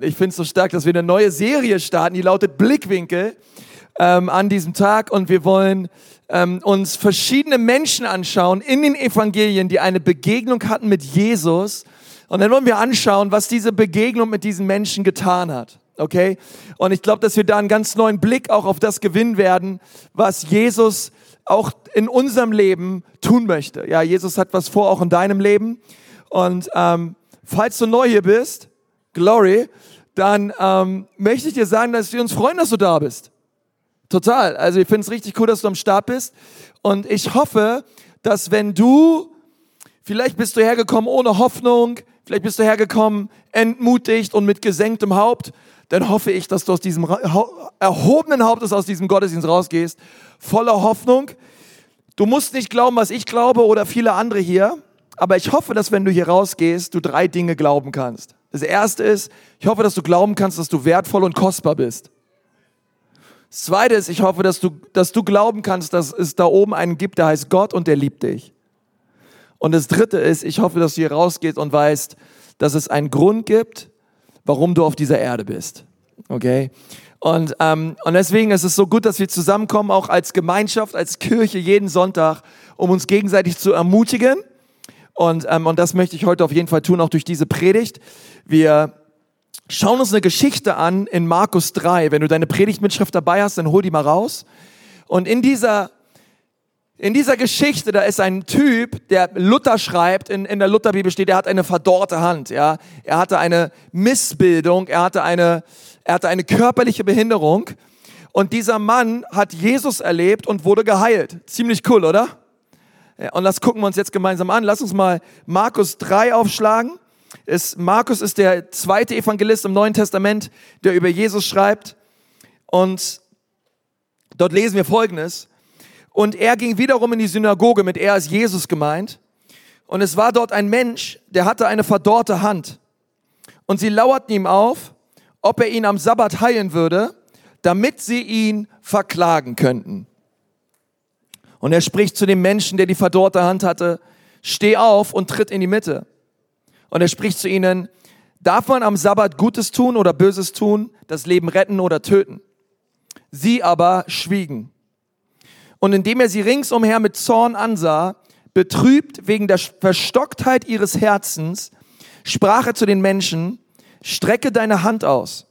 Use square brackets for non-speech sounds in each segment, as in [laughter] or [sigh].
Ich finde es so stark, dass wir eine neue Serie starten, die lautet Blickwinkel ähm, an diesem Tag und wir wollen ähm, uns verschiedene Menschen anschauen in den Evangelien, die eine Begegnung hatten mit Jesus und dann wollen wir anschauen, was diese Begegnung mit diesen Menschen getan hat. Okay? Und ich glaube, dass wir da einen ganz neuen Blick auch auf das gewinnen werden, was Jesus auch in unserem Leben tun möchte. Ja, Jesus hat was vor, auch in deinem Leben. Und ähm, falls du neu hier bist, Glory, dann ähm, möchte ich dir sagen, dass wir uns freuen, dass du da bist. Total. Also ich finde es richtig cool, dass du am Start bist. Und ich hoffe, dass wenn du, vielleicht bist du hergekommen ohne Hoffnung, vielleicht bist du hergekommen entmutigt und mit gesenktem Haupt, dann hoffe ich, dass du aus diesem erhobenen Hauptes aus diesem Gottesdienst rausgehst, voller Hoffnung. Du musst nicht glauben, was ich glaube oder viele andere hier, aber ich hoffe, dass wenn du hier rausgehst, du drei Dinge glauben kannst. Das erste ist, ich hoffe, dass du glauben kannst, dass du wertvoll und kostbar bist. Das zweite ist, ich hoffe, dass du, dass du glauben kannst, dass es da oben einen gibt, der heißt Gott und der liebt dich. Und das dritte ist, ich hoffe, dass du hier rausgehst und weißt, dass es einen Grund gibt, warum du auf dieser Erde bist. Okay? Und, ähm, und deswegen ist es so gut, dass wir zusammenkommen, auch als Gemeinschaft, als Kirche jeden Sonntag, um uns gegenseitig zu ermutigen und, ähm, und das möchte ich heute auf jeden Fall tun, auch durch diese Predigt. Wir schauen uns eine Geschichte an in Markus 3. Wenn du deine Predigtmitschrift dabei hast, dann hol die mal raus. Und in dieser, in dieser Geschichte, da ist ein Typ, der Luther schreibt, in, in der Lutherbibel steht, er hat eine verdorrte Hand, ja. Er hatte eine Missbildung, er hatte eine, er hatte eine körperliche Behinderung. Und dieser Mann hat Jesus erlebt und wurde geheilt. Ziemlich cool, oder? Und das gucken wir uns jetzt gemeinsam an. Lass uns mal Markus 3 aufschlagen. Es, Markus ist der zweite Evangelist im Neuen Testament, der über Jesus schreibt. Und dort lesen wir Folgendes. Und er ging wiederum in die Synagoge, mit er ist Jesus gemeint. Und es war dort ein Mensch, der hatte eine verdorrte Hand. Und sie lauerten ihm auf, ob er ihn am Sabbat heilen würde, damit sie ihn verklagen könnten. Und er spricht zu dem Menschen, der die verdorrte Hand hatte, steh auf und tritt in die Mitte. Und er spricht zu ihnen, darf man am Sabbat Gutes tun oder Böses tun, das Leben retten oder töten? Sie aber schwiegen. Und indem er sie ringsumher mit Zorn ansah, betrübt wegen der Verstocktheit ihres Herzens, sprach er zu den Menschen, strecke deine Hand aus.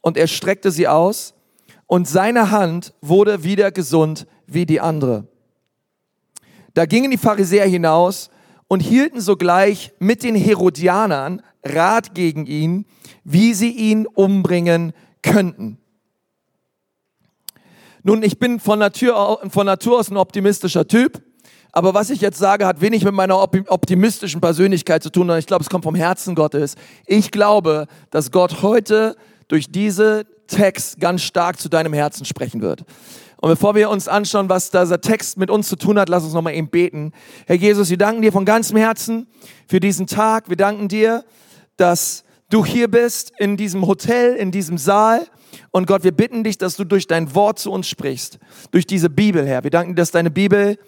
Und er streckte sie aus, und seine Hand wurde wieder gesund wie die andere. Da gingen die Pharisäer hinaus und hielten sogleich mit den Herodianern Rat gegen ihn, wie sie ihn umbringen könnten. Nun, ich bin von Natur, von Natur aus ein optimistischer Typ, aber was ich jetzt sage, hat wenig mit meiner optimistischen Persönlichkeit zu tun, sondern ich glaube, es kommt vom Herzen Gottes. Ich glaube, dass Gott heute durch diese Text ganz stark zu deinem Herzen sprechen wird. Und bevor wir uns anschauen, was dieser Text mit uns zu tun hat, lass uns nochmal eben beten. Herr Jesus, wir danken dir von ganzem Herzen für diesen Tag. Wir danken dir, dass du hier bist in diesem Hotel, in diesem Saal. Und Gott, wir bitten dich, dass du durch dein Wort zu uns sprichst, durch diese Bibel, Herr. Wir danken dir, dass deine Bibel,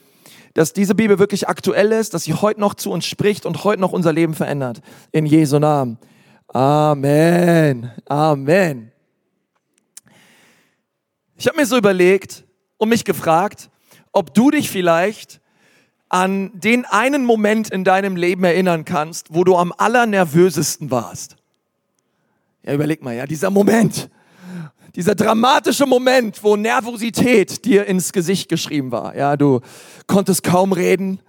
dass diese Bibel wirklich aktuell ist, dass sie heute noch zu uns spricht und heute noch unser Leben verändert. In Jesu Namen. Amen. Amen. Ich habe mir so überlegt und mich gefragt, ob du dich vielleicht an den einen Moment in deinem Leben erinnern kannst, wo du am allernervösesten warst. Ja, überleg mal, ja, dieser Moment, dieser dramatische Moment, wo Nervosität dir ins Gesicht geschrieben war. Ja, du konntest kaum reden,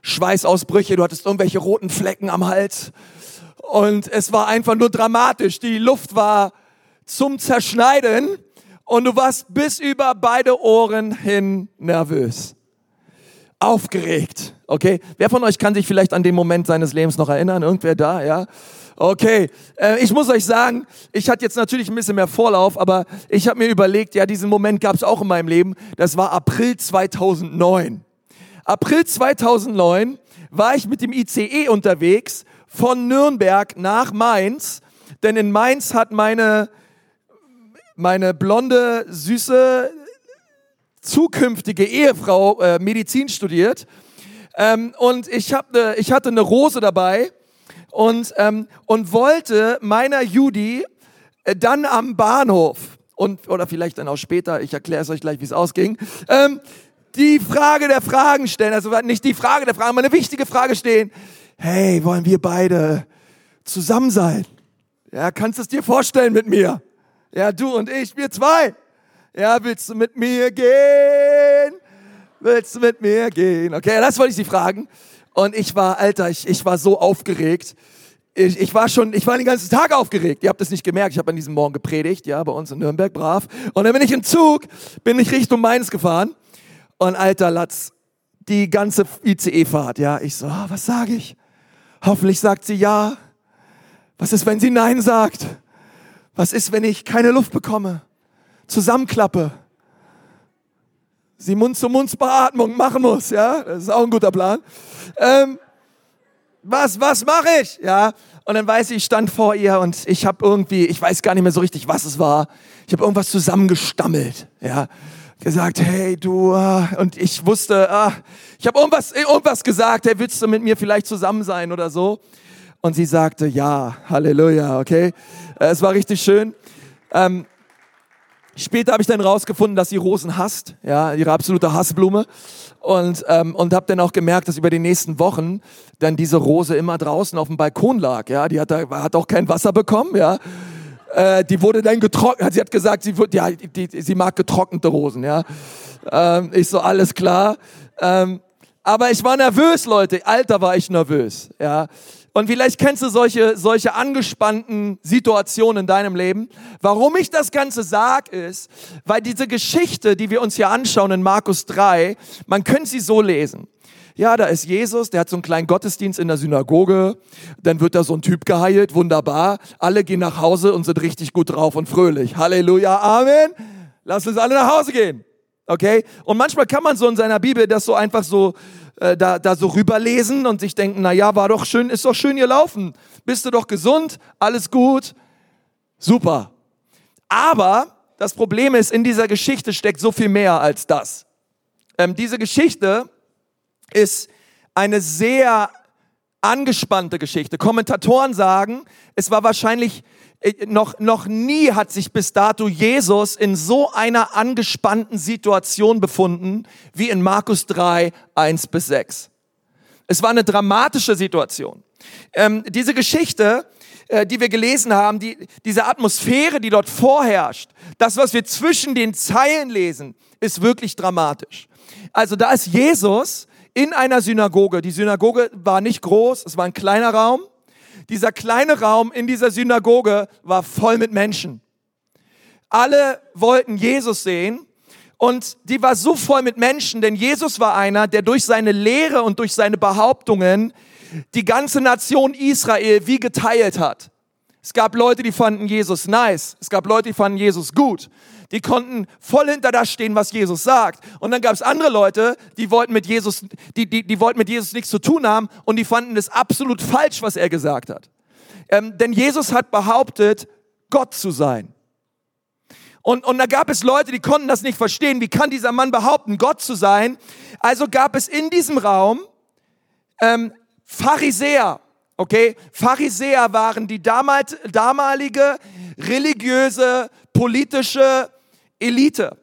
Schweißausbrüche, du hattest irgendwelche roten Flecken am Hals und es war einfach nur dramatisch. Die Luft war zum Zerschneiden und du warst bis über beide Ohren hin nervös. Aufgeregt, okay? Wer von euch kann sich vielleicht an den Moment seines Lebens noch erinnern? Irgendwer da, ja? Okay, äh, ich muss euch sagen, ich hatte jetzt natürlich ein bisschen mehr Vorlauf, aber ich habe mir überlegt, ja, diesen Moment gab es auch in meinem Leben. Das war April 2009. April 2009 war ich mit dem ICE unterwegs von Nürnberg nach Mainz, denn in Mainz hat meine meine blonde, süße, zukünftige Ehefrau äh, Medizin studiert. Ähm, und ich, hab ne, ich hatte eine Rose dabei und, ähm, und wollte meiner Judy äh, dann am Bahnhof und oder vielleicht dann auch später, ich erkläre es euch gleich, wie es ausging, ähm, die Frage der Fragen stellen, also nicht die Frage der Fragen, aber eine wichtige Frage stehen. Hey, wollen wir beide zusammen sein? Ja, kannst du es dir vorstellen mit mir? Ja, du und ich, wir zwei. Ja, willst du mit mir gehen? Willst du mit mir gehen? Okay, das wollte ich sie fragen. Und ich war, Alter, ich, ich war so aufgeregt. Ich, ich war schon, ich war den ganzen Tag aufgeregt. Ihr habt es nicht gemerkt. Ich habe an diesem Morgen gepredigt, ja, bei uns in Nürnberg, brav. Und dann bin ich im Zug, bin ich Richtung Mainz gefahren. Und alter Latz, die ganze ICE-Fahrt, ja. Ich so, oh, was sage ich? Hoffentlich sagt sie ja. Was ist, wenn sie Nein sagt? Was ist, wenn ich keine Luft bekomme? Zusammenklappe. Sie Mund-zu-Mund-Beatmung machen muss, ja? Das ist auch ein guter Plan. Ähm, was, was mache ich? Ja. Und dann weiß ich, ich stand vor ihr und ich habe irgendwie, ich weiß gar nicht mehr so richtig, was es war. Ich habe irgendwas zusammengestammelt, ja. Gesagt, hey du, ah, und ich wusste, ah, ich habe irgendwas, irgendwas gesagt, hey, willst du mit mir vielleicht zusammen sein oder so? Und sie sagte, ja, Halleluja, okay. Es war richtig schön. Ähm, später habe ich dann rausgefunden, dass sie Rosen hasst, ja, ihre absolute Hassblume. Und, ähm, und habe dann auch gemerkt, dass über die nächsten Wochen dann diese Rose immer draußen auf dem Balkon lag. Ja, die hat, da, hat auch kein Wasser bekommen. Ja, äh, die wurde dann getrocknet. Sie hat gesagt, sie, wird, ja, die, die, sie mag getrocknete Rosen. Ja, ähm, ich so alles klar. Ähm, aber ich war nervös, Leute. Alter, war ich nervös. Ja, und vielleicht kennst du solche, solche angespannten Situationen in deinem Leben. Warum ich das Ganze sage, ist, weil diese Geschichte, die wir uns hier anschauen in Markus 3, man könnte sie so lesen. Ja, da ist Jesus, der hat so einen kleinen Gottesdienst in der Synagoge, dann wird da so ein Typ geheilt, wunderbar. Alle gehen nach Hause und sind richtig gut drauf und fröhlich. Halleluja, Amen. Lass uns alle nach Hause gehen. Okay? Und manchmal kann man so in seiner Bibel das so einfach so äh, da, da so rüberlesen und sich denken, na ja, war doch schön, ist doch schön gelaufen. Bist du doch gesund, alles gut, super. Aber das Problem ist, in dieser Geschichte steckt so viel mehr als das. Ähm, diese Geschichte ist eine sehr angespannte Geschichte. Kommentatoren sagen, es war wahrscheinlich noch, noch nie hat sich bis dato Jesus in so einer angespannten Situation befunden wie in Markus 3, 1 bis 6. Es war eine dramatische Situation. Ähm, diese Geschichte, äh, die wir gelesen haben, die, diese Atmosphäre, die dort vorherrscht, das, was wir zwischen den Zeilen lesen, ist wirklich dramatisch. Also da ist Jesus in einer Synagoge. Die Synagoge war nicht groß, es war ein kleiner Raum. Dieser kleine Raum in dieser Synagoge war voll mit Menschen. Alle wollten Jesus sehen und die war so voll mit Menschen, denn Jesus war einer, der durch seine Lehre und durch seine Behauptungen die ganze Nation Israel wie geteilt hat. Es gab Leute, die fanden Jesus nice. Es gab Leute, die fanden Jesus gut. Die konnten voll hinter das stehen, was Jesus sagt. Und dann gab es andere Leute, die wollten mit Jesus, die, die, die wollten mit Jesus nichts zu tun haben und die fanden es absolut falsch, was er gesagt hat. Ähm, denn Jesus hat behauptet, Gott zu sein. Und, und da gab es Leute, die konnten das nicht verstehen. Wie kann dieser Mann behaupten, Gott zu sein? Also gab es in diesem Raum ähm, Pharisäer. Okay, Pharisäer waren die damals, damalige religiöse, politische Elite.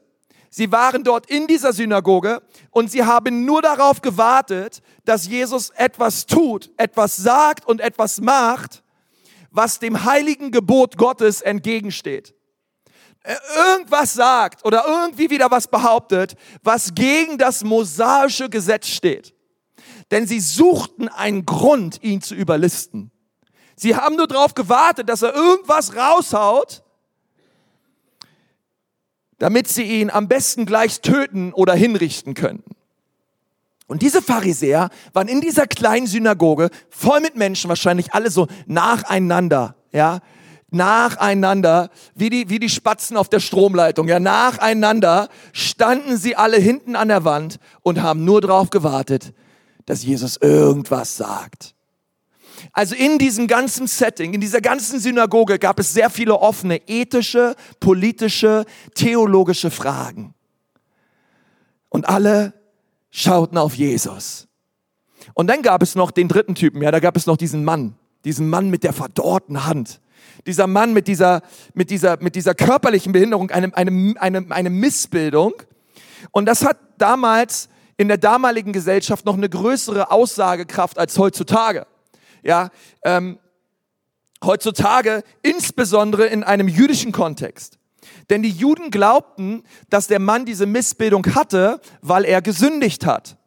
Sie waren dort in dieser Synagoge und sie haben nur darauf gewartet, dass Jesus etwas tut, etwas sagt und etwas macht, was dem heiligen Gebot Gottes entgegensteht. Irgendwas sagt oder irgendwie wieder was behauptet, was gegen das mosaische Gesetz steht. Denn sie suchten einen Grund, ihn zu überlisten. Sie haben nur darauf gewartet, dass er irgendwas raushaut, damit sie ihn am besten gleich töten oder hinrichten könnten. Und diese Pharisäer waren in dieser kleinen Synagoge voll mit Menschen, wahrscheinlich alle so nacheinander, ja, nacheinander, wie die, wie die Spatzen auf der Stromleitung, ja, nacheinander standen sie alle hinten an der Wand und haben nur darauf gewartet, dass Jesus irgendwas sagt. Also in diesem ganzen Setting, in dieser ganzen Synagoge gab es sehr viele offene ethische, politische, theologische Fragen. Und alle schauten auf Jesus. Und dann gab es noch den dritten Typen, ja, da gab es noch diesen Mann, diesen Mann mit der verdorrten Hand. Dieser Mann mit dieser, mit dieser, mit dieser körperlichen Behinderung, eine, eine, eine, eine Missbildung. Und das hat damals in der damaligen Gesellschaft noch eine größere Aussagekraft als heutzutage. Ja, ähm, heutzutage insbesondere in einem jüdischen Kontext. Denn die Juden glaubten, dass der Mann diese Missbildung hatte, weil er gesündigt hat.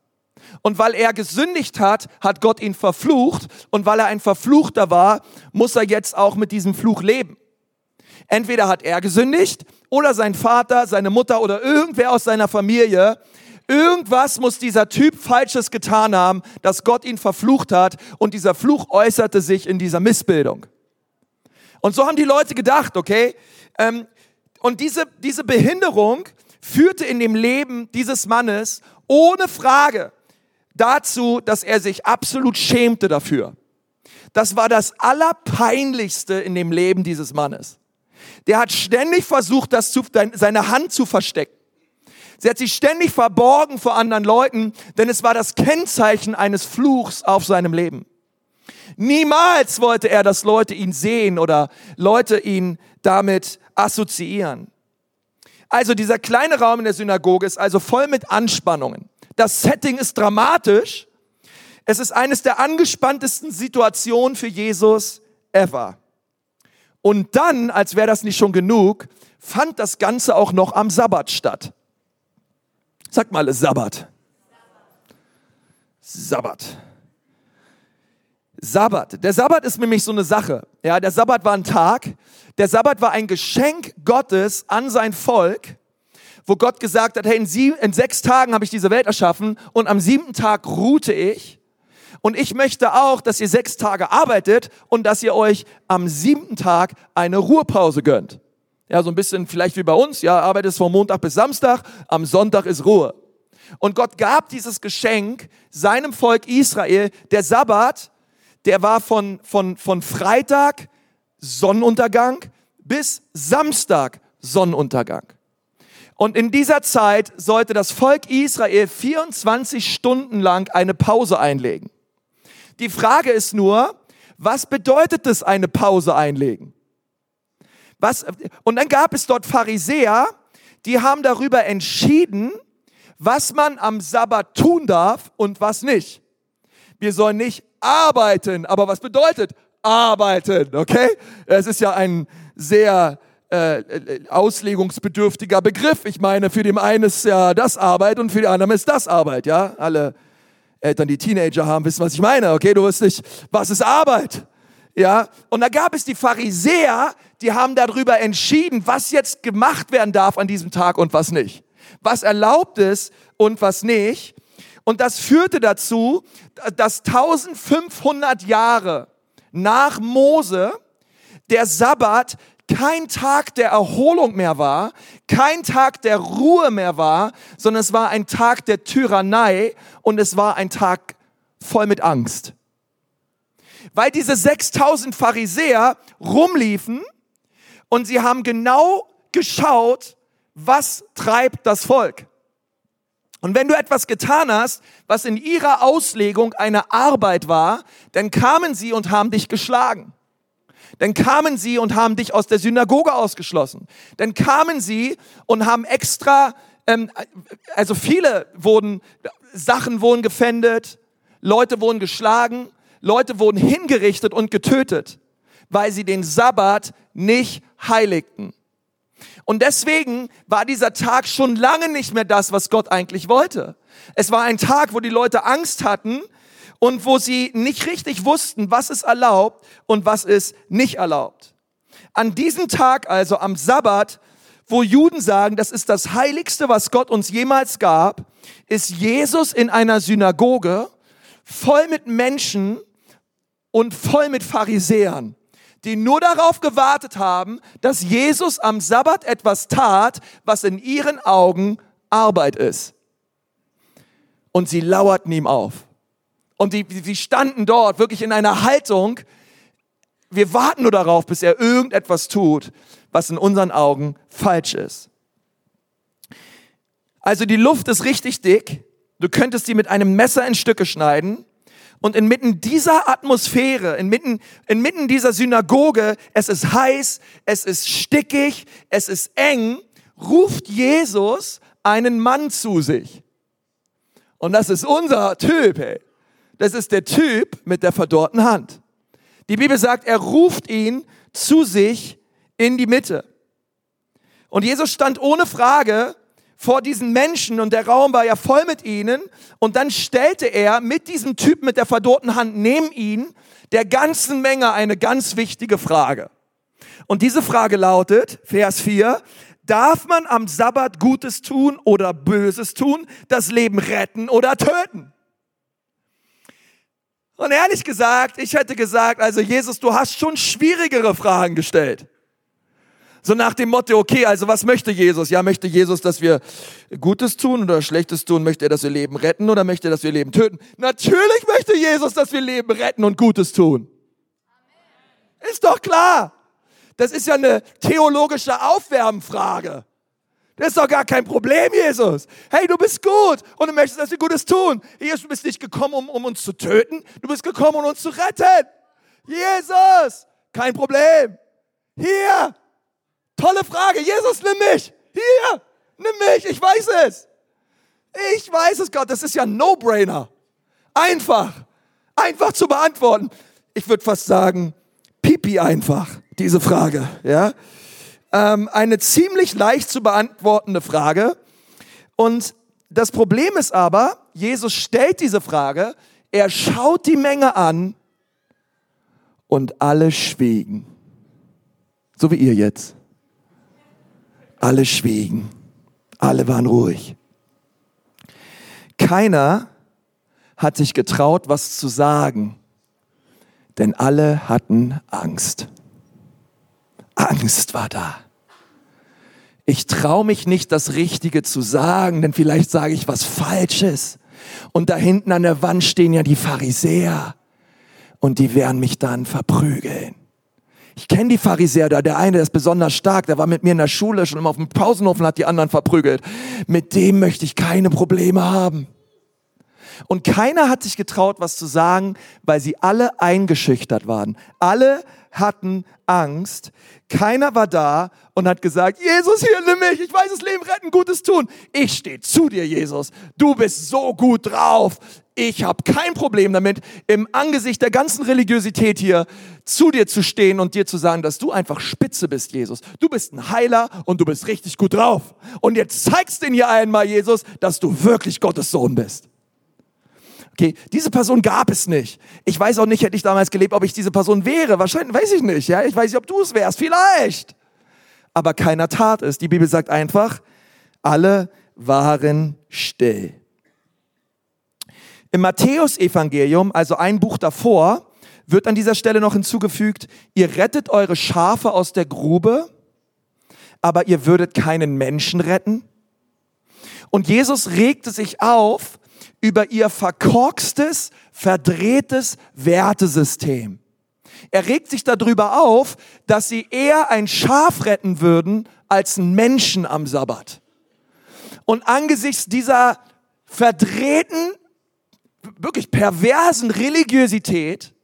Und weil er gesündigt hat, hat Gott ihn verflucht. Und weil er ein Verfluchter war, muss er jetzt auch mit diesem Fluch leben. Entweder hat er gesündigt oder sein Vater, seine Mutter oder irgendwer aus seiner Familie. Irgendwas muss dieser Typ Falsches getan haben, dass Gott ihn verflucht hat. Und dieser Fluch äußerte sich in dieser Missbildung. Und so haben die Leute gedacht, okay? Ähm, und diese, diese Behinderung führte in dem Leben dieses Mannes ohne Frage dazu, dass er sich absolut schämte dafür. Das war das Allerpeinlichste in dem Leben dieses Mannes. Der hat ständig versucht, das zu, seine Hand zu verstecken. Sie hat sich ständig verborgen vor anderen Leuten, denn es war das Kennzeichen eines Fluchs auf seinem Leben. Niemals wollte er, dass Leute ihn sehen oder Leute ihn damit assoziieren. Also dieser kleine Raum in der Synagoge ist also voll mit Anspannungen. Das Setting ist dramatisch. Es ist eines der angespanntesten Situationen für Jesus ever. Und dann, als wäre das nicht schon genug, fand das Ganze auch noch am Sabbat statt. Sag mal, Sabbat. Sabbat. Sabbat. Der Sabbat ist nämlich so eine Sache. Ja, der Sabbat war ein Tag. Der Sabbat war ein Geschenk Gottes an sein Volk, wo Gott gesagt hat, hey, in, sieben, in sechs Tagen habe ich diese Welt erschaffen und am siebten Tag ruhte ich. Und ich möchte auch, dass ihr sechs Tage arbeitet und dass ihr euch am siebten Tag eine Ruhepause gönnt. Ja, so ein bisschen vielleicht wie bei uns. Ja, arbeitest von Montag bis Samstag, am Sonntag ist Ruhe. Und Gott gab dieses Geschenk seinem Volk Israel. Der Sabbat der war von, von, von Freitag Sonnenuntergang bis Samstag Sonnenuntergang. Und in dieser Zeit sollte das Volk Israel 24 Stunden lang eine Pause einlegen. Die Frage ist nur, was bedeutet es, eine Pause einlegen? Was, und dann gab es dort Pharisäer, die haben darüber entschieden, was man am Sabbat tun darf und was nicht. Wir sollen nicht arbeiten. Aber was bedeutet arbeiten? Okay? Es ist ja ein sehr äh, auslegungsbedürftiger Begriff. Ich meine, für den einen ist ja das Arbeit und für den anderen ist das Arbeit. Ja, alle Eltern, die Teenager haben, wissen, was ich meine. Okay, du weißt nicht, was ist Arbeit? Ja, und da gab es die Pharisäer, die haben darüber entschieden, was jetzt gemacht werden darf an diesem Tag und was nicht. Was erlaubt ist und was nicht. Und das führte dazu, dass 1500 Jahre nach Mose der Sabbat kein Tag der Erholung mehr war, kein Tag der Ruhe mehr war, sondern es war ein Tag der Tyrannei und es war ein Tag voll mit Angst. Weil diese 6000 Pharisäer rumliefen und sie haben genau geschaut, was treibt das Volk. Und wenn du etwas getan hast, was in ihrer Auslegung eine Arbeit war, dann kamen sie und haben dich geschlagen. Dann kamen sie und haben dich aus der Synagoge ausgeschlossen. Dann kamen sie und haben extra, ähm, also viele wurden, Sachen wurden gefändet, Leute wurden geschlagen, Leute wurden hingerichtet und getötet, weil sie den Sabbat nicht heiligten. Und deswegen war dieser Tag schon lange nicht mehr das, was Gott eigentlich wollte. Es war ein Tag, wo die Leute Angst hatten und wo sie nicht richtig wussten, was ist erlaubt und was ist nicht erlaubt. An diesem Tag, also am Sabbat, wo Juden sagen, das ist das Heiligste, was Gott uns jemals gab, ist Jesus in einer Synagoge voll mit Menschen und voll mit Pharisäern die nur darauf gewartet haben, dass Jesus am Sabbat etwas tat, was in ihren Augen Arbeit ist. Und sie lauerten ihm auf. Und die, die standen dort wirklich in einer Haltung, wir warten nur darauf, bis er irgendetwas tut, was in unseren Augen falsch ist. Also die Luft ist richtig dick. Du könntest sie mit einem Messer in Stücke schneiden. Und inmitten dieser Atmosphäre, inmitten, inmitten dieser Synagoge, es ist heiß, es ist stickig, es ist eng, ruft Jesus einen Mann zu sich. Und das ist unser Typ, hey. Das ist der Typ mit der verdorrten Hand. Die Bibel sagt, er ruft ihn zu sich in die Mitte. Und Jesus stand ohne Frage vor diesen Menschen und der Raum war ja voll mit ihnen. Und dann stellte er mit diesem Typen mit der verdorrten Hand neben ihn der ganzen Menge eine ganz wichtige Frage. Und diese Frage lautet, Vers 4, darf man am Sabbat Gutes tun oder Böses tun, das Leben retten oder töten? Und ehrlich gesagt, ich hätte gesagt, also Jesus, du hast schon schwierigere Fragen gestellt. So nach dem Motto, okay, also was möchte Jesus? Ja, möchte Jesus, dass wir Gutes tun oder Schlechtes tun? Möchte er, dass wir Leben retten oder möchte er, dass wir Leben töten? Natürlich möchte Jesus, dass wir Leben retten und Gutes tun. Ist doch klar. Das ist ja eine theologische Aufwärmfrage. Das ist doch gar kein Problem, Jesus. Hey, du bist gut und du möchtest, dass wir Gutes tun. Jesus, du bist nicht gekommen, um, um uns zu töten. Du bist gekommen, um uns zu retten. Jesus, kein Problem. Hier, tolle Frage. Jesus, nimm mich. Hier, nimm mich. Ich weiß es. Ich weiß es, Gott. Das ist ja ein No-Brainer. Einfach. Einfach zu beantworten. Ich würde fast sagen, pipi einfach, diese Frage. Ja? ähm, eine ziemlich leicht zu beantwortende Frage. Und das Problem ist aber, Jesus stellt diese Frage, er schaut die Menge an und alle schwiegen. So wie ihr jetzt. Alle schwiegen. Alle waren ruhig. Keiner hat sich getraut, was zu sagen, denn alle hatten Angst. Angst war da. Ich traue mich nicht, das Richtige zu sagen, denn vielleicht sage ich was Falsches. Und da hinten an der Wand stehen ja die Pharisäer und die werden mich dann verprügeln. Ich kenne die Pharisäer da, der eine der ist besonders stark, der war mit mir in der Schule schon immer auf dem Pausenhof und hat die anderen verprügelt. Mit dem möchte ich keine Probleme haben. Und keiner hat sich getraut, was zu sagen, weil sie alle eingeschüchtert waren. Alle hatten Angst. Keiner war da und hat gesagt, Jesus, hier nimm mich, ich weiß das Leben retten, Gutes tun. Ich stehe zu dir, Jesus. Du bist so gut drauf. Ich habe kein Problem damit, im Angesicht der ganzen Religiosität hier zu dir zu stehen und dir zu sagen, dass du einfach spitze bist, Jesus. Du bist ein Heiler und du bist richtig gut drauf. Und jetzt zeigst den hier einmal, Jesus, dass du wirklich Gottes Sohn bist. Okay, diese Person gab es nicht. Ich weiß auch nicht, hätte ich damals gelebt, ob ich diese Person wäre. Wahrscheinlich weiß ich nicht. Ja, ich weiß nicht, ob du es wärst. Vielleicht. Aber keiner tat es. Die Bibel sagt einfach, alle waren still. Im Matthäusevangelium, also ein Buch davor, wird an dieser Stelle noch hinzugefügt, ihr rettet eure Schafe aus der Grube, aber ihr würdet keinen Menschen retten. Und Jesus regte sich auf, über ihr verkorkstes, verdrehtes Wertesystem. Er regt sich darüber auf, dass sie eher ein Schaf retten würden als einen Menschen am Sabbat. Und angesichts dieser verdrehten, wirklich perversen Religiosität,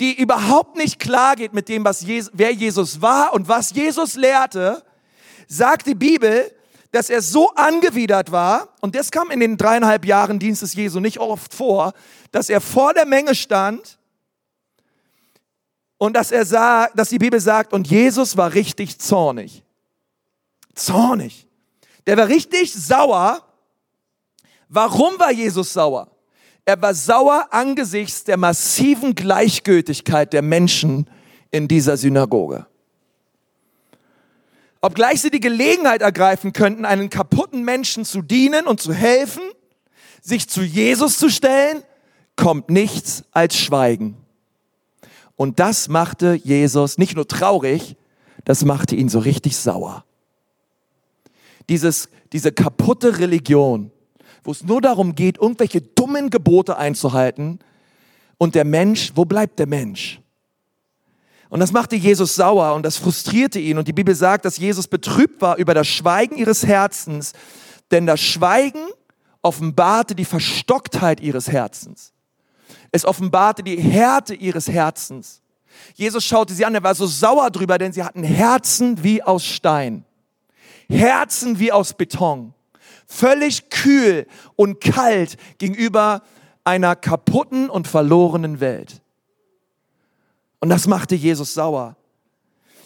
die überhaupt nicht klar geht mit dem, was Jesus, wer Jesus war und was Jesus lehrte, sagt die Bibel, dass er so angewidert war, und das kam in den dreieinhalb Jahren Dienstes Jesu nicht oft vor, dass er vor der Menge stand und dass er sah, dass die Bibel sagt, und Jesus war richtig zornig. Zornig. Der war richtig sauer. Warum war Jesus sauer? Er war sauer angesichts der massiven Gleichgültigkeit der Menschen in dieser Synagoge. Obgleich sie die Gelegenheit ergreifen könnten, einen kaputten Menschen zu dienen und zu helfen, sich zu Jesus zu stellen, kommt nichts als Schweigen. Und das machte Jesus nicht nur traurig, das machte ihn so richtig sauer. Dieses, diese kaputte Religion, wo es nur darum geht, irgendwelche dummen Gebote einzuhalten und der Mensch, wo bleibt der Mensch? Und das machte Jesus sauer und das frustrierte ihn. Und die Bibel sagt, dass Jesus betrübt war über das Schweigen ihres Herzens, denn das Schweigen offenbarte die Verstocktheit ihres Herzens. Es offenbarte die Härte ihres Herzens. Jesus schaute sie an, er war so sauer drüber, denn sie hatten Herzen wie aus Stein. Herzen wie aus Beton. Völlig kühl und kalt gegenüber einer kaputten und verlorenen Welt. Und das machte Jesus sauer.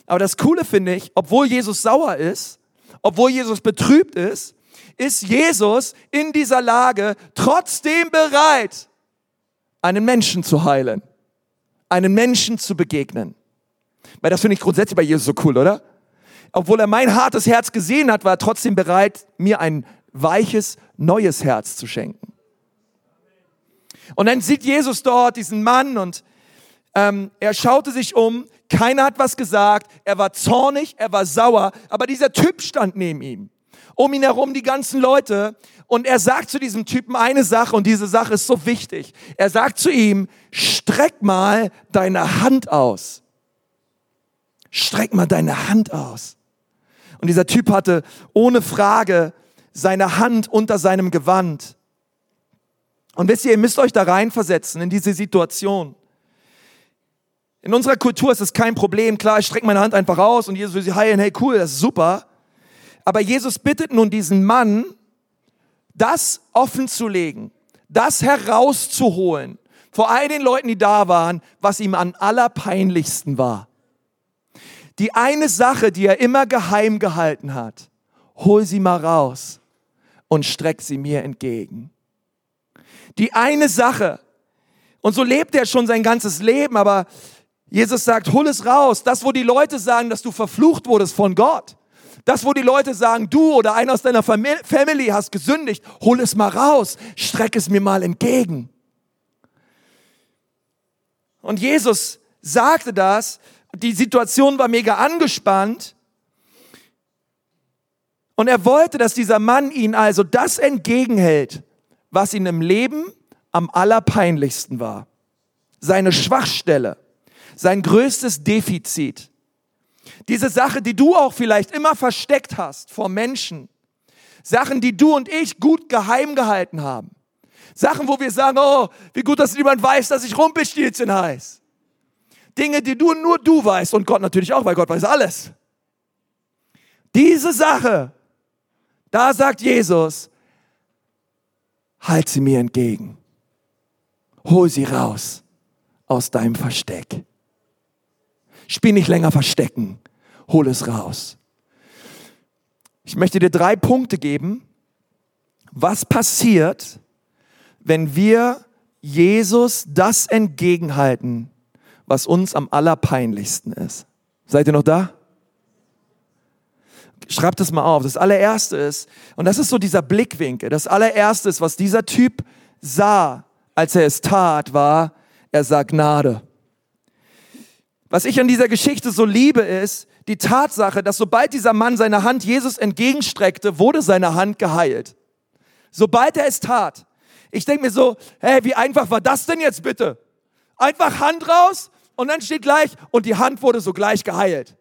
Aber das Coole finde ich, obwohl Jesus sauer ist, obwohl Jesus betrübt ist, ist Jesus in dieser Lage trotzdem bereit, einen Menschen zu heilen, einen Menschen zu begegnen. Weil das finde ich grundsätzlich bei Jesus so cool, oder? Obwohl er mein hartes Herz gesehen hat, war er trotzdem bereit, mir ein weiches, neues Herz zu schenken. Und dann sieht Jesus dort diesen Mann und ähm, er schaute sich um, keiner hat was gesagt, er war zornig, er war sauer, aber dieser Typ stand neben ihm. Um ihn herum die ganzen Leute und er sagt zu diesem Typen eine Sache und diese Sache ist so wichtig. Er sagt zu ihm, streck mal deine Hand aus. Streck mal deine Hand aus. Und dieser Typ hatte ohne Frage seine Hand unter seinem Gewand. Und wisst ihr, ihr müsst euch da reinversetzen in diese Situation. In unserer Kultur ist es kein Problem. Klar, ich strecke meine Hand einfach raus und Jesus will sie heilen. Hey, cool, das ist super. Aber Jesus bittet nun diesen Mann, das offen zu legen, das herauszuholen vor all den Leuten, die da waren, was ihm am allerpeinlichsten war. Die eine Sache, die er immer geheim gehalten hat, hol sie mal raus und streck sie mir entgegen. Die eine Sache, und so lebt er schon sein ganzes Leben, aber Jesus sagt, hol es raus. Das, wo die Leute sagen, dass du verflucht wurdest von Gott. Das, wo die Leute sagen, du oder einer aus deiner Family hast gesündigt, hol es mal raus, streck es mir mal entgegen. Und Jesus sagte das, die Situation war mega angespannt. Und er wollte, dass dieser Mann ihn also das entgegenhält, was ihm im Leben am allerpeinlichsten war. Seine Schwachstelle sein größtes Defizit. Diese Sache, die du auch vielleicht immer versteckt hast vor Menschen. Sachen, die du und ich gut geheim gehalten haben. Sachen, wo wir sagen, oh, wie gut, dass niemand weiß, dass ich Rumpelstilzchen heiß. Dinge, die du nur du weißt und Gott natürlich auch, weil Gott weiß alles. Diese Sache, da sagt Jesus, halt sie mir entgegen. Hol sie raus aus deinem Versteck. Spiel nicht länger verstecken. Hol es raus. Ich möchte dir drei Punkte geben, was passiert, wenn wir Jesus das entgegenhalten, was uns am allerpeinlichsten ist. Seid ihr noch da? Schreibt es mal auf. Das allererste ist, und das ist so dieser Blickwinkel, das allererste ist, was dieser Typ sah, als er es tat, war, er sah Gnade. Was ich an dieser Geschichte so liebe, ist die Tatsache, dass sobald dieser Mann seine Hand Jesus entgegenstreckte, wurde seine Hand geheilt. Sobald er es tat. Ich denke mir so, hey, wie einfach war das denn jetzt bitte? Einfach Hand raus und dann steht gleich, und die Hand wurde sogleich geheilt.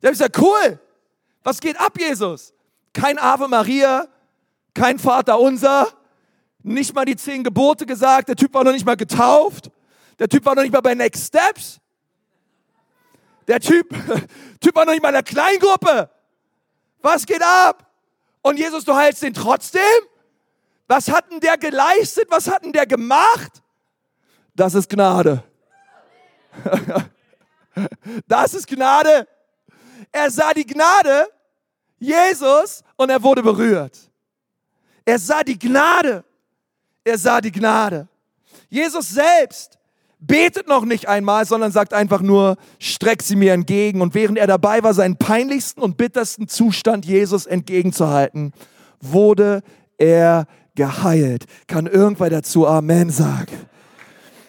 Da habe ich gesagt, cool, was geht ab, Jesus? Kein Ave Maria, kein Vater unser, nicht mal die zehn Gebote gesagt, der Typ war noch nicht mal getauft, der Typ war noch nicht mal bei Next Steps. Der Typ, [laughs] Typ war noch nicht mal in der Kleingruppe. Was geht ab? Und Jesus, du heilst den trotzdem? Was hat denn der geleistet? Was hat denn der gemacht? Das ist Gnade. [laughs] Das ist Gnade. Er sah die Gnade, Jesus, und er wurde berührt. Er sah die Gnade. Er sah die Gnade. Jesus selbst betet noch nicht einmal, sondern sagt einfach nur, streck sie mir entgegen. Und während er dabei war, seinen peinlichsten und bittersten Zustand Jesus entgegenzuhalten, wurde er geheilt. Kann irgendwer dazu Amen sagen?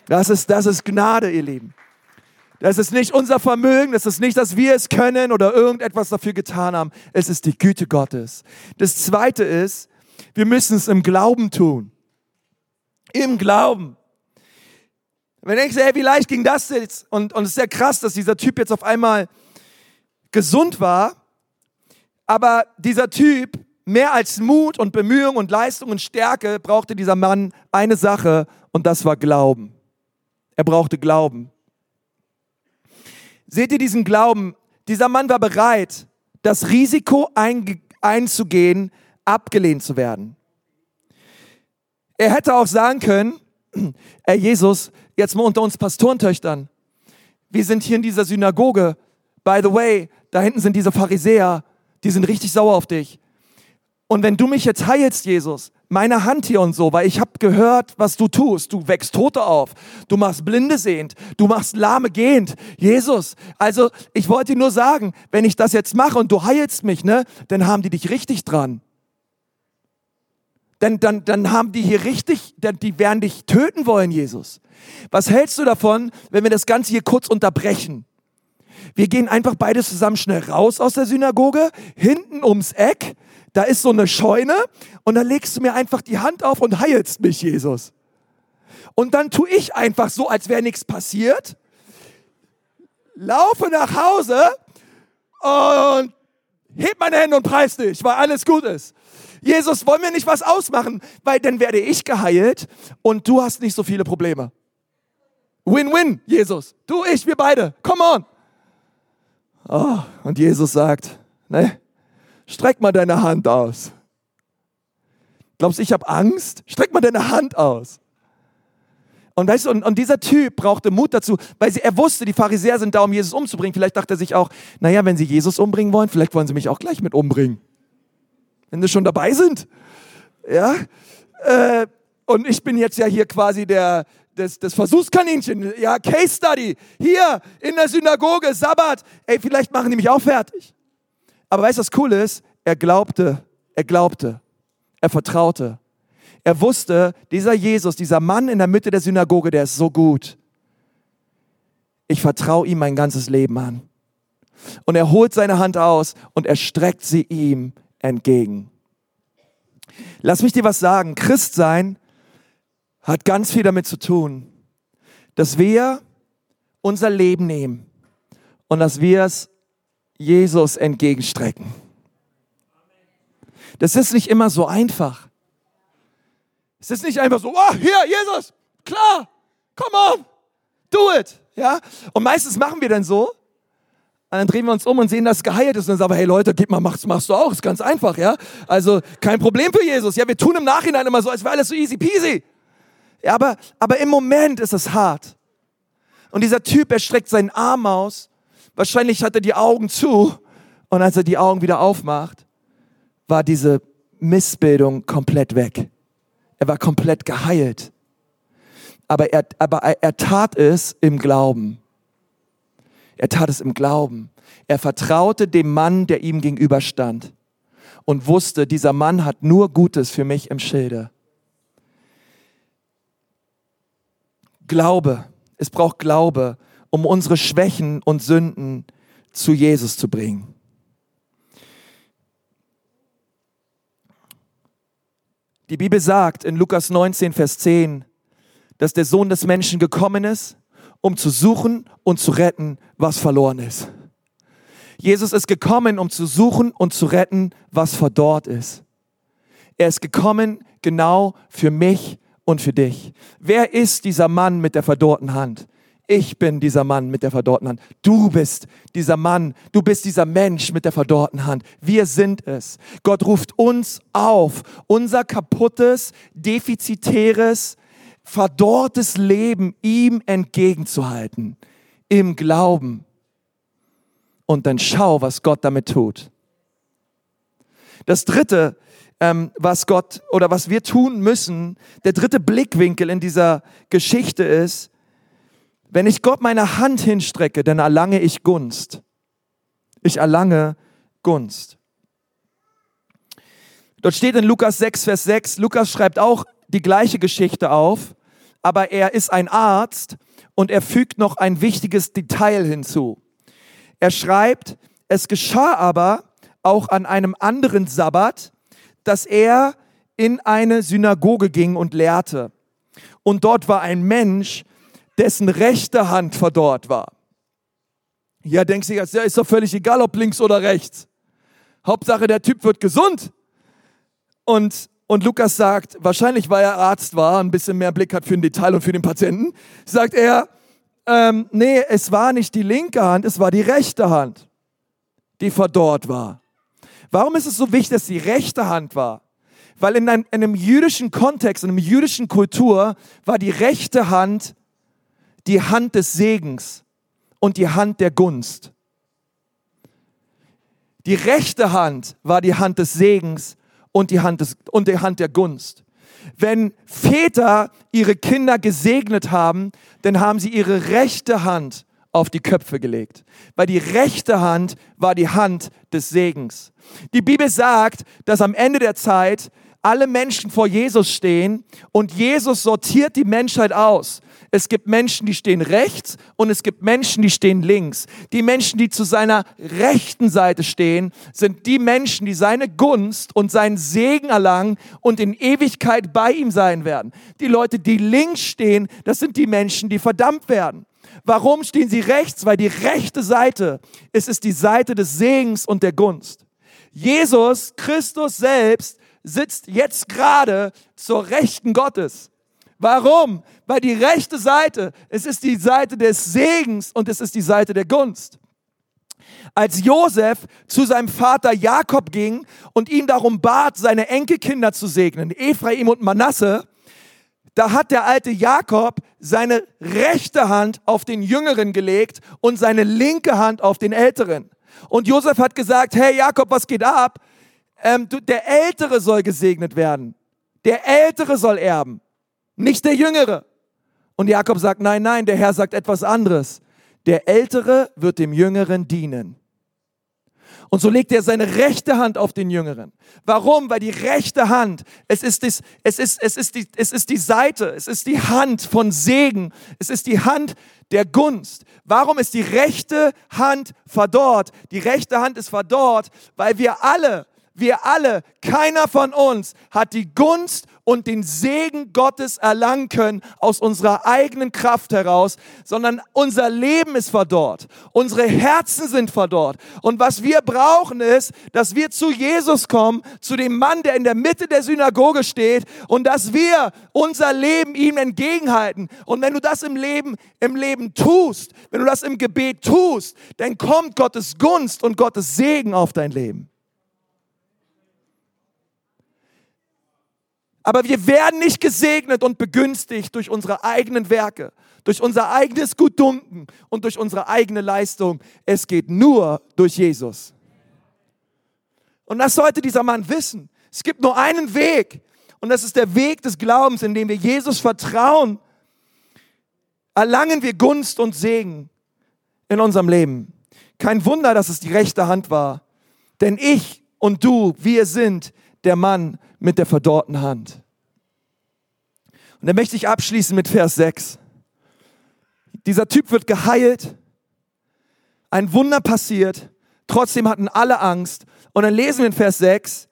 Das ist, das ist Gnade, ihr Lieben. Das ist nicht unser Vermögen, das ist nicht, dass wir es können oder irgendetwas dafür getan haben. Es ist die Güte Gottes. Das zweite ist, wir müssen es im Glauben tun. Im Glauben. Wenn ich hey, wie leicht ging das jetzt? Und, und es ist sehr krass, dass dieser Typ jetzt auf einmal gesund war. Aber dieser Typ, mehr als Mut und Bemühung und Leistung und Stärke, brauchte dieser Mann eine Sache und das war Glauben. Er brauchte Glauben. Seht ihr diesen Glauben? Dieser Mann war bereit, das Risiko einzugehen, abgelehnt zu werden. Er hätte auch sagen können, [clears throat] Herr Jesus, jetzt mal unter uns Pastorentöchtern. Wir sind hier in dieser Synagoge. By the way, da hinten sind diese Pharisäer, die sind richtig sauer auf dich. Und wenn du mich jetzt heilst, Jesus, meine Hand hier und so, weil ich habe gehört, was du tust. Du wächst Tote auf, du machst Blinde sehend, du machst Lahme gehend. Jesus, also ich wollte dir nur sagen, wenn ich das jetzt mache und du heilst mich, ne, dann haben die dich richtig dran. Dann, dann, dann haben die hier richtig, die werden dich töten wollen, Jesus. Was hältst du davon, wenn wir das Ganze hier kurz unterbrechen? Wir gehen einfach beide zusammen schnell raus aus der Synagoge, hinten ums Eck, da ist so eine Scheune und da legst du mir einfach die Hand auf und heilst mich, Jesus. Und dann tue ich einfach so, als wäre nichts passiert, laufe nach Hause und heb meine Hände und preis dich, weil alles gut ist. Jesus, wollen wir nicht was ausmachen? Weil dann werde ich geheilt und du hast nicht so viele Probleme. Win-win, Jesus. Du, ich, wir beide. Come on. Oh, und Jesus sagt, ne, streck mal deine Hand aus. Glaubst du, ich habe Angst? Streck mal deine Hand aus. Und, weißt du, und, und, dieser Typ brauchte Mut dazu, weil sie, er wusste, die Pharisäer sind da, um Jesus umzubringen. Vielleicht dachte er sich auch, naja, wenn sie Jesus umbringen wollen, vielleicht wollen sie mich auch gleich mit umbringen. Wenn sie schon dabei sind. Ja. Äh, und ich bin jetzt ja hier quasi der, das, das Versuchskaninchen, ja, Case Study, hier in der Synagoge, Sabbat, ey, vielleicht machen die mich auch fertig. Aber weißt du, was cool ist? Er glaubte, er glaubte, er vertraute. Er wusste, dieser Jesus, dieser Mann in der Mitte der Synagoge, der ist so gut. Ich vertraue ihm mein ganzes Leben an. Und er holt seine Hand aus und er streckt sie ihm entgegen. Lass mich dir was sagen. Christ sein hat ganz viel damit zu tun, dass wir unser Leben nehmen und dass wir es Jesus entgegenstrecken. Das ist nicht immer so einfach. Es ist nicht einfach so, oh, hier, Jesus, klar, come on, do it. Ja? Und meistens machen wir dann so, und dann drehen wir uns um und sehen, dass es geheilt ist. Und dann sagen wir, hey Leute, gib mal, machst, machst du auch. Ist ganz einfach, ja. Also kein Problem für Jesus. Ja, wir tun im Nachhinein immer so, als wäre alles so easy peasy. Ja, aber, aber im Moment ist es hart. Und dieser Typ, er streckt seinen Arm aus. Wahrscheinlich hat er die Augen zu. Und als er die Augen wieder aufmacht, war diese Missbildung komplett weg. Er war komplett geheilt. Aber er, aber er tat es im Glauben. Er tat es im Glauben. Er vertraute dem Mann, der ihm gegenüberstand und wusste, dieser Mann hat nur Gutes für mich im Schilde. Glaube. Es braucht Glaube, um unsere Schwächen und Sünden zu Jesus zu bringen. Die Bibel sagt in Lukas 19, Vers 10, dass der Sohn des Menschen gekommen ist, um zu suchen und zu retten, was verloren ist. Jesus ist gekommen, um zu suchen und zu retten, was verdorrt ist. Er ist gekommen genau für mich und für dich. Wer ist dieser Mann mit der verdorrten Hand? Ich bin dieser Mann mit der verdorrten Hand. Du bist dieser Mann. Du bist dieser Mensch mit der verdorrten Hand. Wir sind es. Gott ruft uns auf, unser kaputtes, defizitäres, verdorrtes Leben ihm entgegenzuhalten. Im Glauben. Und dann schau, was Gott damit tut. Das dritte, ähm, was Gott oder was wir tun müssen, der dritte Blickwinkel in dieser Geschichte ist, wenn ich Gott meine Hand hinstrecke, dann erlange ich Gunst. Ich erlange Gunst. Dort steht in Lukas 6, Vers 6, Lukas schreibt auch die gleiche Geschichte auf, aber er ist ein Arzt und er fügt noch ein wichtiges Detail hinzu. Er schreibt, es geschah aber auch an einem anderen Sabbat, dass er in eine Synagoge ging und lehrte. Und dort war ein Mensch, dessen rechte Hand verdorrt war. Ja, denkst du, ja, ist doch völlig egal, ob links oder rechts. Hauptsache, der Typ wird gesund. Und, und Lukas sagt, wahrscheinlich weil er Arzt war, ein bisschen mehr Blick hat für den Detail und für den Patienten, sagt er, ähm, nee, es war nicht die linke Hand, es war die rechte Hand, die verdorrt war. Warum ist es so wichtig, dass die rechte Hand war? Weil in einem, in einem jüdischen Kontext, in einer jüdischen Kultur war die rechte Hand die Hand des Segens und die Hand der Gunst. Die rechte Hand war die Hand des Segens und die Hand, des, und die Hand der Gunst. Wenn Väter ihre Kinder gesegnet haben, dann haben sie ihre rechte Hand auf die Köpfe gelegt, weil die rechte Hand war die Hand des Segens. Die Bibel sagt, dass am Ende der Zeit alle Menschen vor Jesus stehen und Jesus sortiert die Menschheit aus. Es gibt Menschen, die stehen rechts und es gibt Menschen, die stehen links. Die Menschen, die zu seiner rechten Seite stehen, sind die Menschen, die seine Gunst und seinen Segen erlangen und in Ewigkeit bei ihm sein werden. Die Leute, die links stehen, das sind die Menschen, die verdammt werden. Warum stehen sie rechts? Weil die rechte Seite, es ist die Seite des Segens und der Gunst. Jesus, Christus selbst, sitzt jetzt gerade zur Rechten Gottes. Warum? Weil die rechte Seite, es ist die Seite des Segens und es ist die Seite der Gunst. Als Josef zu seinem Vater Jakob ging und ihn darum bat, seine Enkelkinder zu segnen, Ephraim und Manasse, da hat der alte Jakob seine rechte Hand auf den Jüngeren gelegt und seine linke Hand auf den Älteren. Und Josef hat gesagt, hey Jakob, was geht ab? Ähm, du, der Ältere soll gesegnet werden. Der Ältere soll erben, nicht der Jüngere. Und Jakob sagt, nein, nein, der Herr sagt etwas anderes. Der Ältere wird dem Jüngeren dienen. Und so legt er seine rechte Hand auf den Jüngeren. Warum? Weil die rechte Hand, es ist, das, es, ist, es, ist die, es ist die Seite, es ist die Hand von Segen, es ist die Hand der Gunst. Warum ist die rechte Hand verdorrt? Die rechte Hand ist verdorrt, weil wir alle wir alle, keiner von uns hat die Gunst und den Segen Gottes erlangen können aus unserer eigenen Kraft heraus, sondern unser Leben ist verdorrt. Unsere Herzen sind verdorrt. Und was wir brauchen ist, dass wir zu Jesus kommen, zu dem Mann, der in der Mitte der Synagoge steht und dass wir unser Leben ihm entgegenhalten. Und wenn du das im Leben, im Leben tust, wenn du das im Gebet tust, dann kommt Gottes Gunst und Gottes Segen auf dein Leben. Aber wir werden nicht gesegnet und begünstigt durch unsere eigenen Werke, durch unser eigenes Gutdunken und durch unsere eigene Leistung. Es geht nur durch Jesus. Und das sollte dieser Mann wissen. Es gibt nur einen Weg. Und das ist der Weg des Glaubens, in dem wir Jesus vertrauen. Erlangen wir Gunst und Segen in unserem Leben. Kein Wunder, dass es die rechte Hand war. Denn ich und du, wir sind der Mann mit der verdorrten Hand. Und dann möchte ich abschließen mit Vers 6. Dieser Typ wird geheilt, ein Wunder passiert, trotzdem hatten alle Angst. Und dann lesen wir in Vers 6,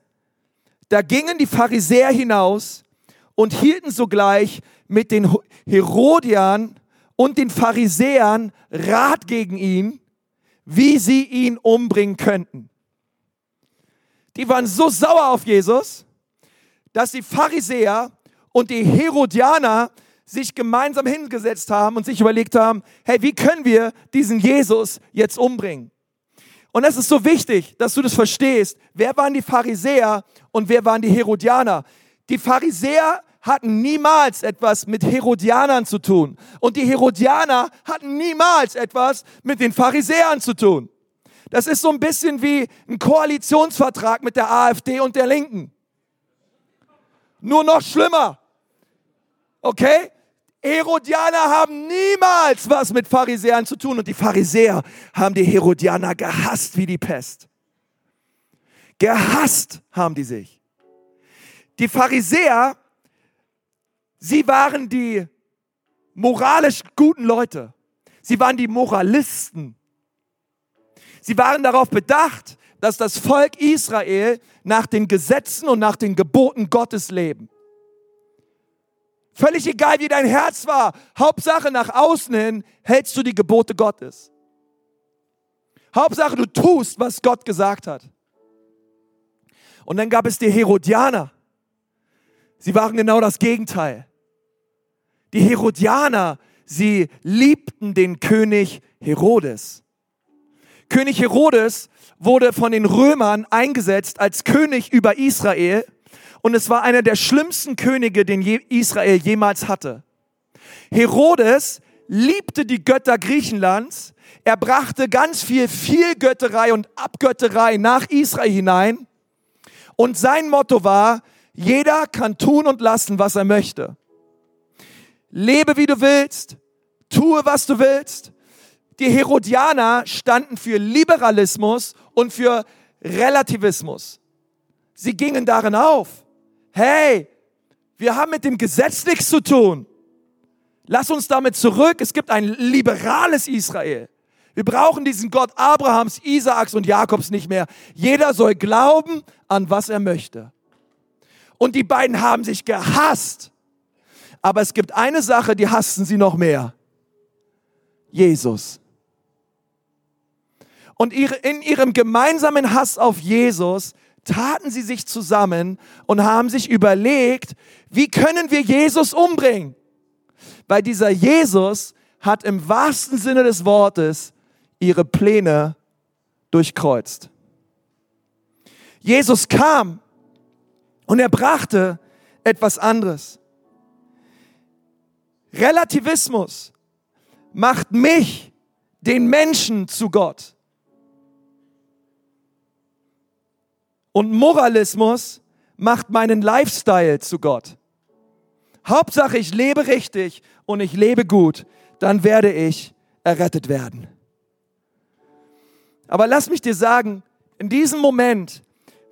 da gingen die Pharisäer hinaus und hielten sogleich mit den Herodian und den Pharisäern Rat gegen ihn, wie sie ihn umbringen könnten. Die waren so sauer auf Jesus, dass die Pharisäer und die Herodianer sich gemeinsam hingesetzt haben und sich überlegt haben, hey, wie können wir diesen Jesus jetzt umbringen? Und es ist so wichtig, dass du das verstehst. Wer waren die Pharisäer und wer waren die Herodianer? Die Pharisäer hatten niemals etwas mit Herodianern zu tun. Und die Herodianer hatten niemals etwas mit den Pharisäern zu tun. Das ist so ein bisschen wie ein Koalitionsvertrag mit der AfD und der Linken. Nur noch schlimmer. Okay? Herodianer haben niemals was mit Pharisäern zu tun und die Pharisäer haben die Herodianer gehasst wie die Pest. Gehasst haben die sich. Die Pharisäer, sie waren die moralisch guten Leute. Sie waren die Moralisten. Sie waren darauf bedacht, dass das Volk Israel nach den Gesetzen und nach den Geboten Gottes leben. Völlig egal, wie dein Herz war. Hauptsache, nach außen hin hältst du die Gebote Gottes. Hauptsache, du tust, was Gott gesagt hat. Und dann gab es die Herodianer. Sie waren genau das Gegenteil. Die Herodianer, sie liebten den König Herodes. König Herodes wurde von den Römern eingesetzt als König über Israel und es war einer der schlimmsten Könige, den Israel jemals hatte. Herodes liebte die Götter Griechenlands. Er brachte ganz viel Vielgötterei und Abgötterei nach Israel hinein. Und sein Motto war, jeder kann tun und lassen, was er möchte. Lebe, wie du willst, tue, was du willst. Die Herodianer standen für Liberalismus und für Relativismus. Sie gingen darin auf. Hey, wir haben mit dem Gesetz nichts zu tun. Lass uns damit zurück. Es gibt ein liberales Israel. Wir brauchen diesen Gott Abrahams, Isaaks und Jakobs nicht mehr. Jeder soll glauben an was er möchte. Und die beiden haben sich gehasst. Aber es gibt eine Sache, die hassten sie noch mehr. Jesus. Und in ihrem gemeinsamen Hass auf Jesus taten sie sich zusammen und haben sich überlegt, wie können wir Jesus umbringen? Weil dieser Jesus hat im wahrsten Sinne des Wortes ihre Pläne durchkreuzt. Jesus kam und er brachte etwas anderes. Relativismus macht mich, den Menschen, zu Gott. Und Moralismus macht meinen Lifestyle zu Gott. Hauptsache, ich lebe richtig und ich lebe gut, dann werde ich errettet werden. Aber lass mich dir sagen, in diesem Moment,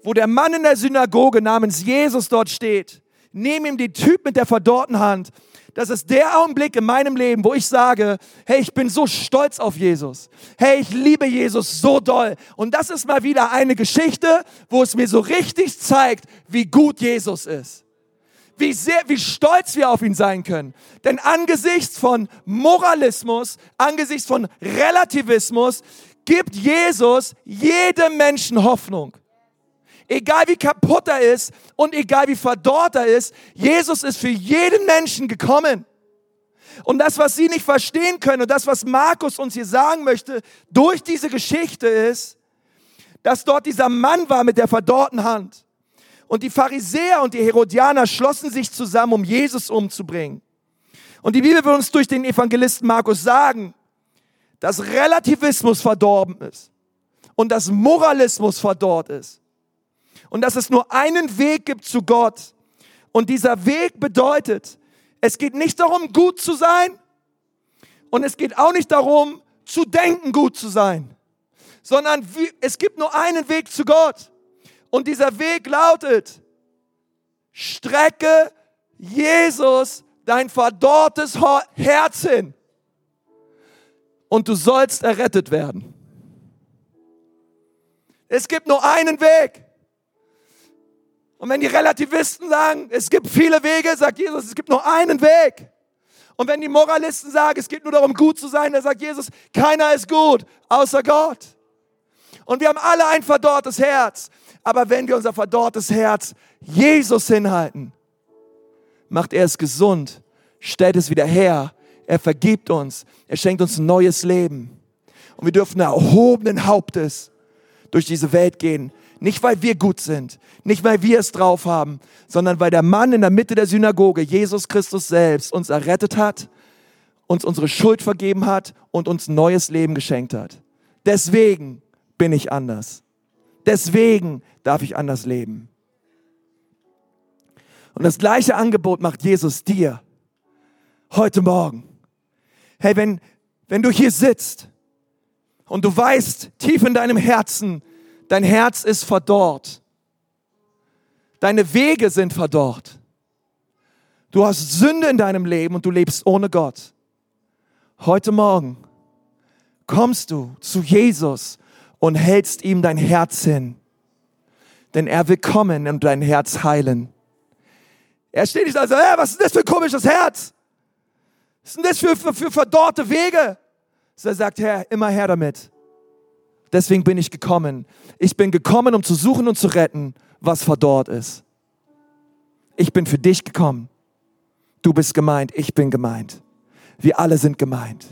wo der Mann in der Synagoge namens Jesus dort steht, neben ihm die Typ mit der verdorrten Hand das ist der Augenblick in meinem Leben, wo ich sage, hey, ich bin so stolz auf Jesus. Hey, ich liebe Jesus so doll. Und das ist mal wieder eine Geschichte, wo es mir so richtig zeigt, wie gut Jesus ist. Wie sehr, wie stolz wir auf ihn sein können. Denn angesichts von Moralismus, angesichts von Relativismus, gibt Jesus jedem Menschen Hoffnung. Egal wie kaputt er ist und egal wie verdorrt er ist, Jesus ist für jeden Menschen gekommen. Und das, was Sie nicht verstehen können und das, was Markus uns hier sagen möchte durch diese Geschichte ist, dass dort dieser Mann war mit der verdorrten Hand. Und die Pharisäer und die Herodianer schlossen sich zusammen, um Jesus umzubringen. Und die Bibel will uns durch den Evangelisten Markus sagen, dass Relativismus verdorben ist und dass Moralismus verdorrt ist und dass es nur einen Weg gibt zu Gott. Und dieser Weg bedeutet, es geht nicht darum, gut zu sein und es geht auch nicht darum, zu denken, gut zu sein, sondern es gibt nur einen Weg zu Gott. Und dieser Weg lautet, strecke Jesus dein verdorrtes Herz hin und du sollst errettet werden. Es gibt nur einen Weg. Und wenn die Relativisten sagen, es gibt viele Wege, sagt Jesus, es gibt nur einen Weg. Und wenn die Moralisten sagen, es geht nur darum, gut zu sein, dann sagt Jesus, keiner ist gut, außer Gott. Und wir haben alle ein verdorrtes Herz. Aber wenn wir unser verdorrtes Herz Jesus hinhalten, macht er es gesund, stellt es wieder her, er vergibt uns, er schenkt uns ein neues Leben. Und wir dürfen erhobenen Hauptes durch diese Welt gehen, nicht, weil wir gut sind, nicht, weil wir es drauf haben, sondern weil der Mann in der Mitte der Synagoge, Jesus Christus selbst, uns errettet hat, uns unsere Schuld vergeben hat und uns neues Leben geschenkt hat. Deswegen bin ich anders. Deswegen darf ich anders leben. Und das gleiche Angebot macht Jesus dir heute Morgen. Hey, wenn, wenn du hier sitzt und du weißt tief in deinem Herzen, Dein Herz ist verdorrt. Deine Wege sind verdorrt. Du hast Sünde in deinem Leben und du lebst ohne Gott. Heute Morgen kommst du zu Jesus und hältst ihm dein Herz hin. Denn er will kommen und dein Herz heilen. Er steht nicht also, hey, was ist das für ein komisches Herz? Was sind das für, für, für verdorrte Wege? So er sagt, Herr, immer her damit. Deswegen bin ich gekommen. Ich bin gekommen, um zu suchen und zu retten, was verdorrt ist. Ich bin für dich gekommen. Du bist gemeint, ich bin gemeint. Wir alle sind gemeint.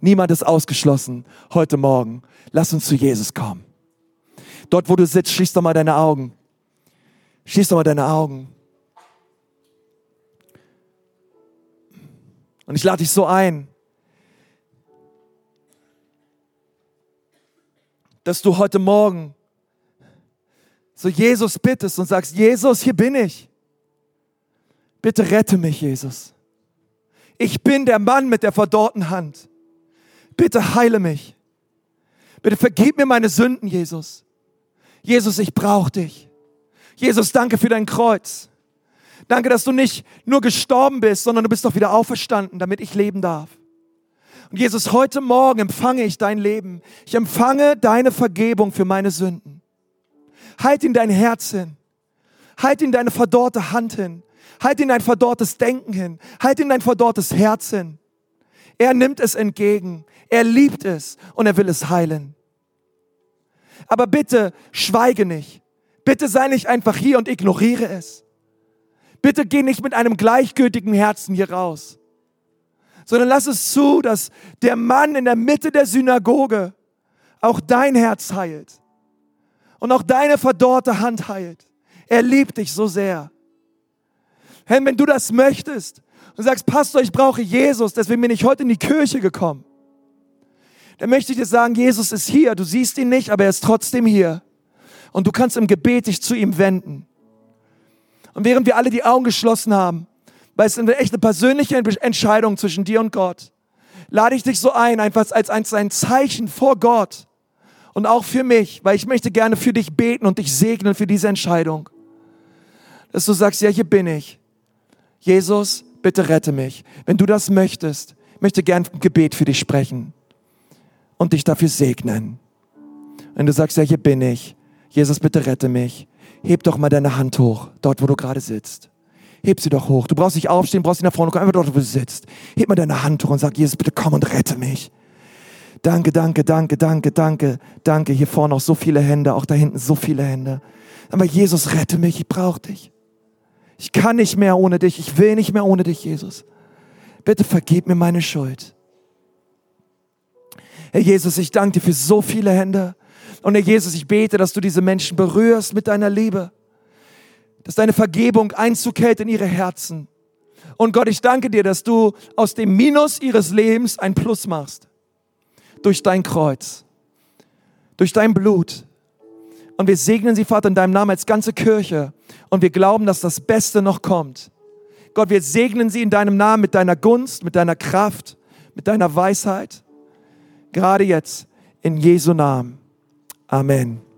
Niemand ist ausgeschlossen heute Morgen. Lass uns zu Jesus kommen. Dort, wo du sitzt, schließ doch mal deine Augen. Schließ doch mal deine Augen. Und ich lade dich so ein, dass du heute Morgen so Jesus bittest und sagst, Jesus, hier bin ich. Bitte rette mich, Jesus. Ich bin der Mann mit der verdorrten Hand. Bitte heile mich. Bitte vergib mir meine Sünden, Jesus. Jesus, ich brauche dich. Jesus, danke für dein Kreuz. Danke, dass du nicht nur gestorben bist, sondern du bist doch wieder auferstanden, damit ich leben darf. Und Jesus, heute Morgen empfange ich dein Leben. Ich empfange deine Vergebung für meine Sünden. Halt in dein Herz hin. Halt in deine verdorrte Hand hin. Halt in dein verdorrtes Denken hin. Halt in dein verdorrtes Herz hin. Er nimmt es entgegen. Er liebt es und er will es heilen. Aber bitte schweige nicht. Bitte sei nicht einfach hier und ignoriere es. Bitte geh nicht mit einem gleichgültigen Herzen hier raus, sondern lass es zu, dass der Mann in der Mitte der Synagoge auch dein Herz heilt und auch deine verdorrte Hand heilt. Er liebt dich so sehr. Herr, wenn du das möchtest und sagst, Pastor, ich brauche Jesus, deswegen bin ich heute in die Kirche gekommen, dann möchte ich dir sagen, Jesus ist hier. Du siehst ihn nicht, aber er ist trotzdem hier. Und du kannst im Gebet dich zu ihm wenden. Und während wir alle die Augen geschlossen haben, weil es eine echte persönliche Entscheidung zwischen dir und Gott, lade ich dich so ein, einfach als ein Zeichen vor Gott und auch für mich, weil ich möchte gerne für dich beten und dich segnen für diese Entscheidung. Dass du sagst, ja, hier bin ich. Jesus, bitte rette mich. Wenn du das möchtest, möchte gern ein Gebet für dich sprechen und dich dafür segnen. Wenn du sagst, ja, hier bin ich. Jesus, bitte rette mich heb doch mal deine Hand hoch, dort wo du gerade sitzt. Heb sie doch hoch. Du brauchst nicht aufstehen, brauchst nicht nach vorne kommen, einfach dort, wo du sitzt. Heb mal deine Hand hoch und sag, Jesus, bitte komm und rette mich. Danke, danke, danke, danke, danke, danke. Hier vorne auch so viele Hände, auch da hinten so viele Hände. Aber Jesus, rette mich, ich brauche dich. Ich kann nicht mehr ohne dich, ich will nicht mehr ohne dich, Jesus. Bitte vergib mir meine Schuld. Herr Jesus, ich danke dir für so viele Hände. Und Herr Jesus, ich bete, dass du diese Menschen berührst mit deiner Liebe, dass deine Vergebung Einzug hält in ihre Herzen. Und Gott, ich danke dir, dass du aus dem Minus ihres Lebens ein Plus machst. Durch dein Kreuz, durch dein Blut. Und wir segnen sie, Vater, in deinem Namen als ganze Kirche. Und wir glauben, dass das Beste noch kommt. Gott, wir segnen sie in deinem Namen mit deiner Gunst, mit deiner Kraft, mit deiner Weisheit. Gerade jetzt, in Jesu Namen. Amen.